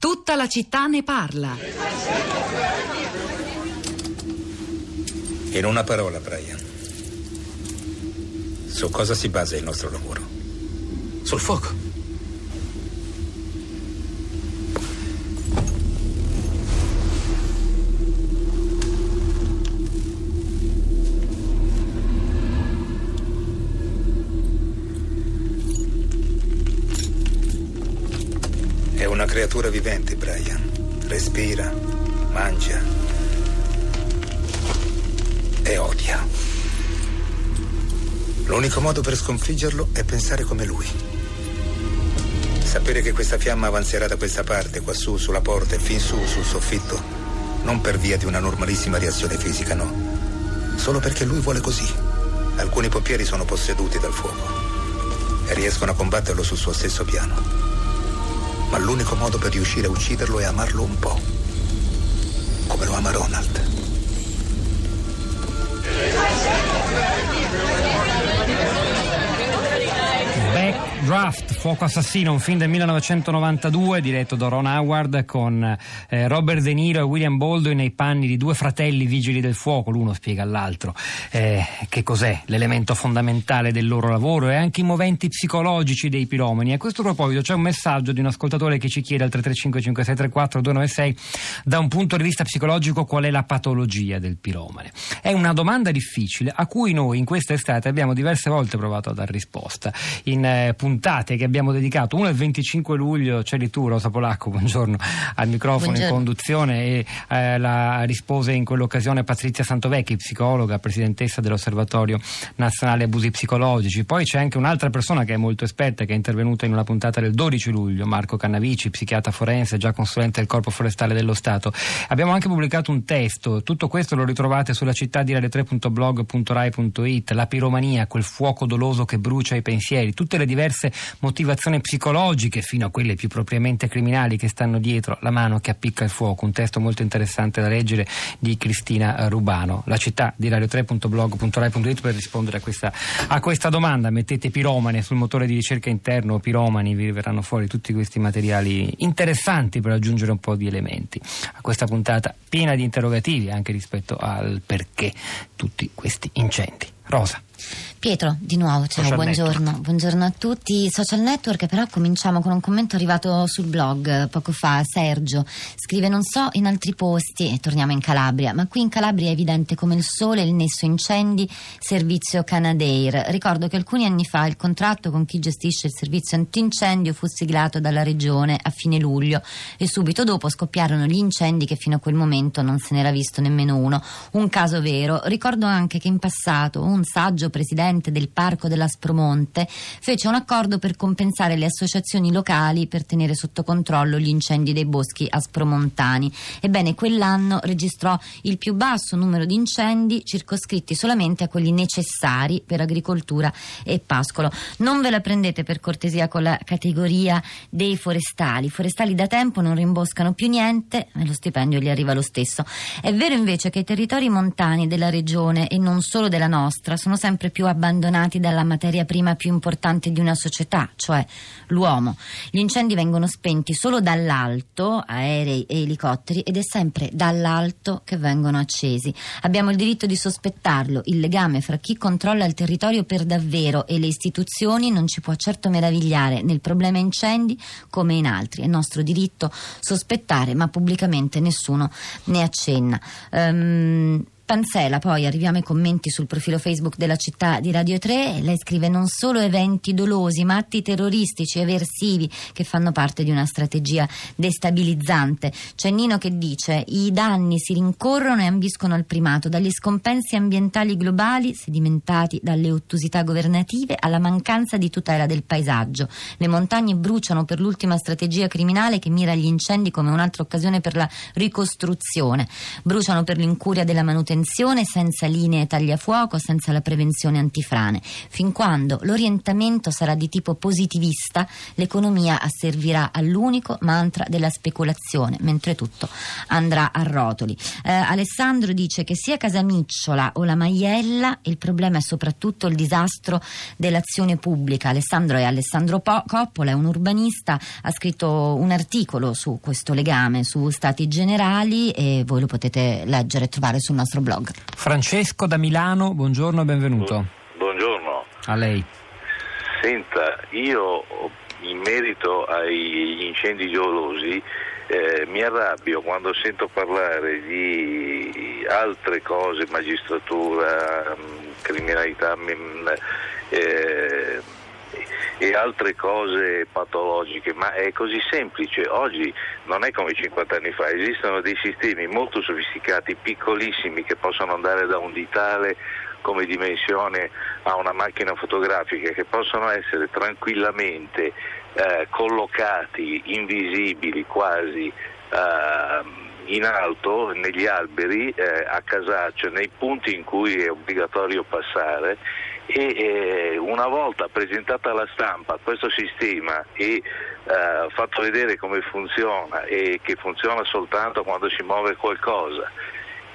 Tutta la città ne parla. In una parola, Brian. Su cosa si basa il nostro lavoro? Sul fuoco. Creatura vivente, Brian. Respira, mangia e odia. L'unico modo per sconfiggerlo è pensare come lui. Sapere che questa fiamma avanzerà da questa parte, quassù, sulla porta e fin su, sul soffitto, non per via di una normalissima reazione fisica, no. Solo perché lui vuole così. Alcuni pompieri sono posseduti dal fuoco e riescono a combatterlo sul suo stesso piano ma l'unico modo per riuscire a ucciderlo è amarlo un po', come lo ama Ronald. Backdraft, Fuoco Assassino, un film del 1992 diretto da Ron Howard con eh, Robert De Niro e William Baldwin nei panni di due fratelli vigili del fuoco, l'uno spiega all'altro eh, che cos'è l'elemento fondamentale del loro lavoro e anche i moventi psicologici dei piromani. A questo proposito c'è un messaggio di un ascoltatore che ci chiede al 335 5634 296 da un punto di vista psicologico qual è la patologia del piromane. È una domanda difficile a cui noi in questa estate abbiamo diverse volte provato a dare risposta. In eh, puntate che abbiamo dedicato. Una il 25 luglio, c'è di tu Rosa Polacco, buongiorno al microfono buongiorno. in conduzione e eh, la rispose in quell'occasione Patrizia Santovecchi, psicologa, presidentessa dell'Osservatorio Nazionale Abusi Psicologici. Poi c'è anche un'altra persona che è molto esperta, che è intervenuta in una puntata del 12 luglio, Marco Cannavici, psichiatra forense, già consulente del Corpo Forestale dello Stato. Abbiamo anche pubblicato un testo, tutto questo lo ritrovate sulla città di radio3.blog.rai.it, la piromania, quel fuoco doloso che brucia i pensieri, tutte le diverse motivazioni psicologiche fino a quelle più propriamente criminali che stanno dietro la mano che appicca il fuoco. Un testo molto interessante da leggere di Cristina Rubano. La città di radio3.blog.rai.it per rispondere a questa, a questa domanda. Mettete piromani sul motore di ricerca interno, piromani, vi verranno fuori tutti questi materiali interessanti per aggiungere un po' di elementi a questa puntata piena di interrogativi anche rispetto al perché tutti questi incendi. Rosa. Pietro, di nuovo, ciao, buongiorno. buongiorno. a tutti. Social network, però cominciamo con un commento arrivato sul blog poco fa. Sergio scrive: Non so in altri posti, e torniamo in Calabria, ma qui in Calabria è evidente come il sole, il nesso incendi, servizio Canadair. Ricordo che alcuni anni fa il contratto con chi gestisce il servizio antincendio fu siglato dalla regione a fine luglio e subito dopo scoppiarono gli incendi che fino a quel momento non se n'era visto nemmeno uno. Un caso vero. Ricordo anche che in passato un saggio presidente presidente del Parco dell'Aspromonte, fece un accordo per compensare le associazioni locali per tenere sotto controllo gli incendi dei boschi aspromontani. Ebbene, quell'anno registrò il più basso numero di incendi circoscritti solamente a quelli necessari per agricoltura e pascolo. Non ve la prendete per cortesia con la categoria dei forestali. I forestali da tempo non rimboscano più niente e lo stipendio gli arriva lo stesso. È vero invece che i territori montani della regione e non solo della nostra sono sempre più abbandonati dalla materia prima più importante di una società, cioè l'uomo. Gli incendi vengono spenti solo dall'alto, aerei e elicotteri, ed è sempre dall'alto che vengono accesi. Abbiamo il diritto di sospettarlo. Il legame fra chi controlla il territorio per davvero e le istituzioni non ci può certo meravigliare nel problema incendi come in altri. È nostro diritto sospettare, ma pubblicamente nessuno ne accenna. Um, Panzela, poi arriviamo ai commenti sul profilo Facebook della città di Radio 3. Lei scrive non solo eventi dolosi, ma atti terroristici eversivi che fanno parte di una strategia destabilizzante. C'è Nino che dice i danni si rincorrono e ambiscono al primato, dagli scompensi ambientali globali sedimentati dalle ottusità governative alla mancanza di tutela del paesaggio. Le montagne bruciano per l'ultima strategia criminale che mira agli incendi come un'altra occasione per la ricostruzione. Bruciano per l'incuria della manutenzione prevenzione senza linee tagliafuoco, senza la prevenzione antifrane. Fin quando l'orientamento sarà di tipo positivista, l'economia asservirà all'unico mantra della speculazione, mentre tutto andrà a rotoli. Eh, Alessandro dice che sia Casamicciola o la Maiella, il problema è soprattutto il disastro dell'azione pubblica. Alessandro è Alessandro po- Coppola, è un urbanista, ha scritto un articolo su questo legame su Stati Generali e voi lo potete leggere e trovare sul nostro blog. Francesco da Milano, buongiorno e benvenuto. Buongiorno. A lei. Senta, io in merito agli incendi geolosi eh, mi arrabbio quando sento parlare di altre cose, magistratura, mm, criminalità mm, eh, e altre cose patologiche, ma è così semplice. Oggi non è come 50 anni fa, esistono dei sistemi molto sofisticati, piccolissimi, che possono andare da un ditale come dimensione a una macchina fotografica, che possono essere tranquillamente eh, collocati, invisibili quasi. Eh, in alto, negli alberi, eh, a casaccio, nei punti in cui è obbligatorio passare e eh, una volta presentata alla stampa questo sistema e eh, fatto vedere come funziona e che funziona soltanto quando si muove qualcosa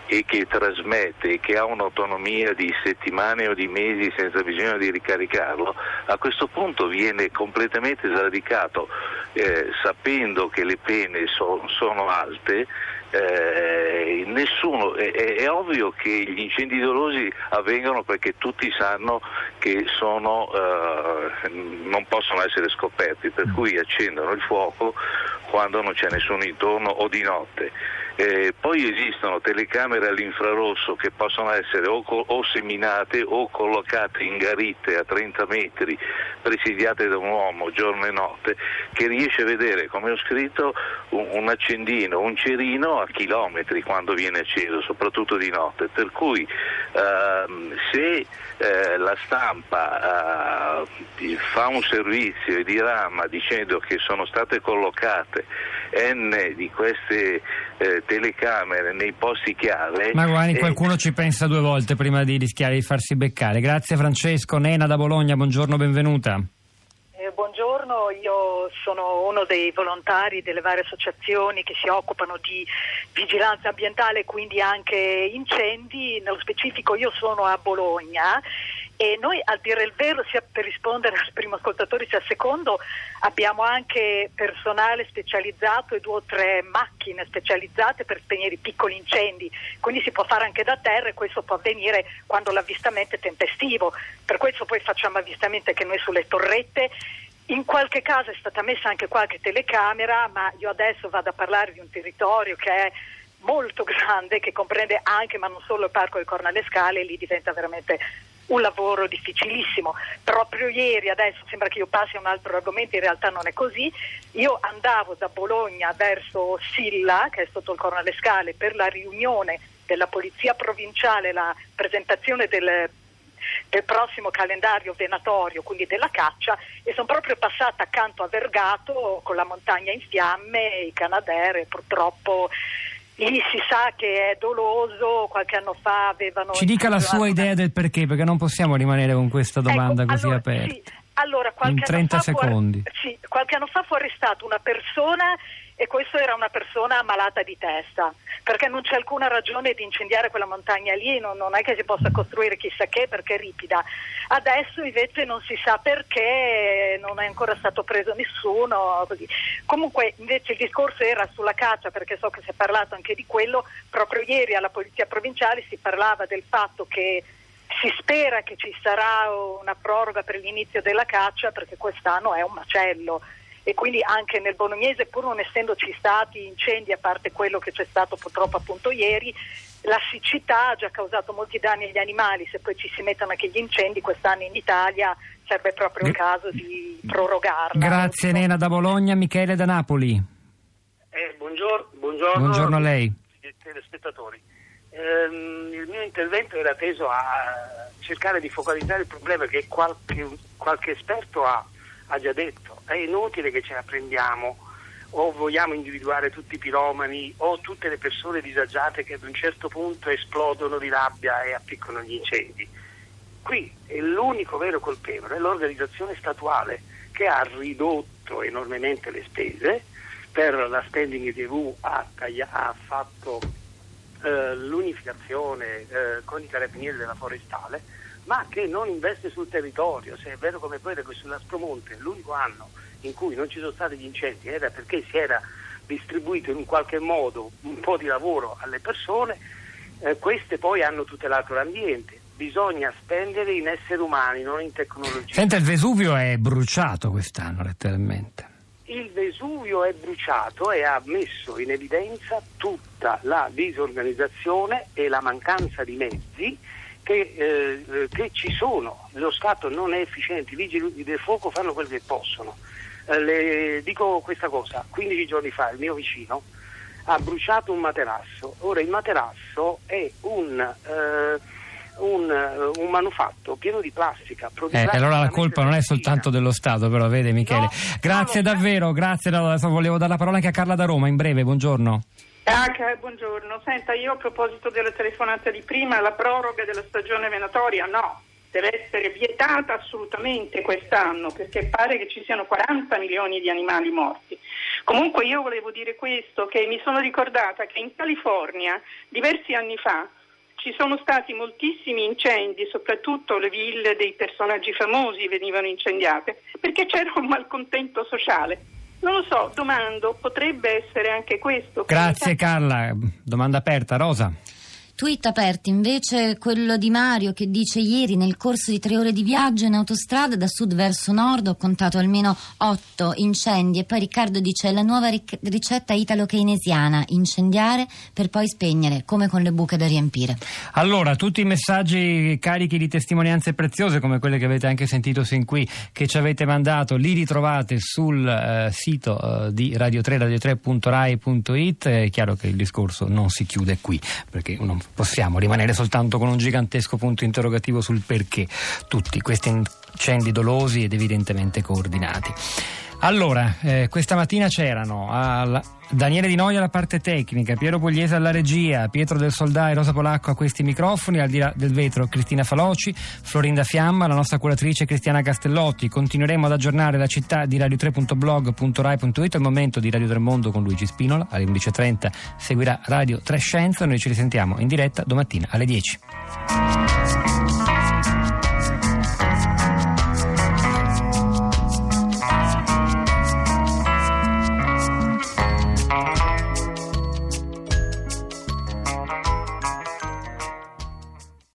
e che trasmette e che ha un'autonomia di settimane o di mesi senza bisogno di ricaricarlo, a questo punto viene completamente sradicato, eh, sapendo che le pene so, sono alte, eh, nessuno, è, è, ovvio che gli incendi dolosi avvengono perché tutti sanno che sono, eh, non possono essere scoperti, per cui accendono il fuoco quando non c'è nessuno intorno o di notte. Eh, poi esistono telecamere all'infrarosso che possono essere o, o, seminate o collocate in garitte a 30 metri, presidiate da un uomo giorno e notte, che riesce a vedere, come ho scritto, un, un accendino, un cerino a chilometri quando viene acceso, soprattutto di notte. Per cui ehm, se eh, la stampa eh, fa un servizio e dirama dicendo che sono state collocate N di queste eh, telecamere nei posti chiave. Ma guardi, qualcuno ci pensa due volte prima di rischiare di farsi beccare. Grazie Francesco, Nena da Bologna, buongiorno, benvenuta. Eh, buongiorno, io sono uno dei volontari delle varie associazioni che si occupano di vigilanza ambientale e quindi anche incendi. Nello specifico io sono a Bologna e noi a dire il vero, sia per rispondere al primo ascoltatore sia al secondo, abbiamo anche personale specializzato e due o tre macchine specializzate per spegnere i piccoli incendi, quindi si può fare anche da terra e questo può avvenire quando l'avvistamento è tempestivo. Per questo poi facciamo avvistamento anche noi sulle torrette. In qualche caso è stata messa anche qualche telecamera, ma io adesso vado a parlare di un territorio che è molto grande, che comprende anche ma non solo il Parco del Corno alle e lì diventa veramente un lavoro difficilissimo. Proprio ieri, adesso sembra che io passi a un altro argomento, in realtà non è così, io andavo da Bologna verso Silla, che è sotto il Corno Scale, per la riunione della Polizia Provinciale, la presentazione del del prossimo calendario venatorio, quindi della caccia, e sono proprio passata accanto a Vergato con la montagna in fiamme, i Canadair purtroppo Lì si sa che è doloso, qualche anno fa avevano... Ci dica la sua idea del perché, perché non possiamo rimanere con questa ecco, domanda ecco, così allora, aperta. Sì, allora, In 30 secondi. Fu, sì, qualche anno fa fu arrestata una persona e questa era una persona malata di testa, perché non c'è alcuna ragione di incendiare quella montagna lì, non, non, è che si possa costruire chissà che perché è ripida. Adesso invece non si sa perché, non è ancora stato preso nessuno. Così. Comunque invece il discorso era sulla caccia, perché so che si è parlato anche di quello, proprio ieri alla Polizia Provinciale si parlava del fatto che si spera che ci sarà una proroga per l'inizio della caccia perché quest'anno è un macello e quindi anche nel Bolognese, pur non essendoci stati incendi, a parte quello che c'è stato purtroppo appunto ieri, la siccità ha già causato molti danni agli animali, se poi ci si mettono anche gli incendi quest'anno in Italia sarebbe proprio il caso di prorogarla. Grazie Nena da Bologna, Michele da Napoli. Eh, buongiorno, buongiorno, buongiorno, a lei. Telespettatori. Eh, il mio intervento era teso a cercare di focalizzare il problema che qualche, qualche esperto ha ha già detto, è inutile che ce la prendiamo o vogliamo individuare tutti i piromani o tutte le persone disagiate che ad un certo punto esplodono di rabbia e appiccano gli incendi. Qui è l'unico vero colpevole, l'organizzazione statuale che ha ridotto enormemente le spese, per la spending TV ha, ha fatto eh, l'unificazione eh, con i carabinieri della forestale, ma che non investe sul territorio, se è vero come quello che sull'Aspromonte l'unico anno in cui non ci sono stati gli incendi era perché si era distribuito in un qualche modo un po' di lavoro alle persone, eh, queste poi hanno tutelato l'ambiente. Bisogna spendere in esseri umani, non in tecnologia. Senta, il Vesuvio è bruciato quest'anno, letteralmente. Il Vesuvio è bruciato e ha messo in evidenza tutta la disorganizzazione e la mancanza di mezzi che, eh, che ci sono. Lo Stato non è efficiente, i vigili del fuoco fanno quel che possono. Eh, le dico questa cosa, 15 giorni fa il mio vicino ha bruciato un materasso, ora il materasso è un, eh, un, eh, un manufatto pieno di plastica. Eh, allora la colpa non è soltanto dello Stato, però vede Michele. No, grazie no, davvero, grazie. Adesso volevo dare la parola anche a Carla da Roma, in breve, buongiorno. Ah, buongiorno, senta io a proposito della telefonata di prima, la proroga della stagione venatoria no, deve essere vietata assolutamente quest'anno perché pare che ci siano 40 milioni di animali morti. Comunque io volevo dire questo, che mi sono ricordata che in California diversi anni fa ci sono stati moltissimi incendi, soprattutto le ville dei personaggi famosi venivano incendiate, perché c'era un malcontento sociale. Non lo so, domando, potrebbe essere anche questo. Grazie Carla, domanda aperta. Rosa. Tweet aperti invece quello di Mario che dice ieri nel corso di tre ore di viaggio in autostrada da sud verso nord ho contato almeno otto incendi e poi Riccardo dice la nuova ric- ricetta italo-keynesiana incendiare per poi spegnere come con le buche da riempire. Allora tutti i messaggi carichi di testimonianze preziose come quelle che avete anche sentito sin qui che ci avete mandato li ritrovate sul eh, sito eh, di Radio 3 radio3.rai.it è chiaro che il discorso non si chiude qui perché non possiamo rimanere soltanto con un gigantesco punto interrogativo sul perché tutti questi incendi dolosi ed evidentemente coordinati. Allora, eh, questa mattina c'erano alla, Daniele Di Noia alla parte tecnica, Piero Pugliese alla regia, Pietro del Soldà e Rosa Polacco a questi microfoni, al di là del vetro Cristina Faloci, Florinda Fiamma, la nostra curatrice Cristiana Castellotti. Continueremo ad aggiornare la città di radio3.blog.rai.it al momento di Radio 3 Mondo con Luigi Spinola, alle 11.30 seguirà Radio 3 Scienza, noi ci risentiamo in diretta domattina alle 10.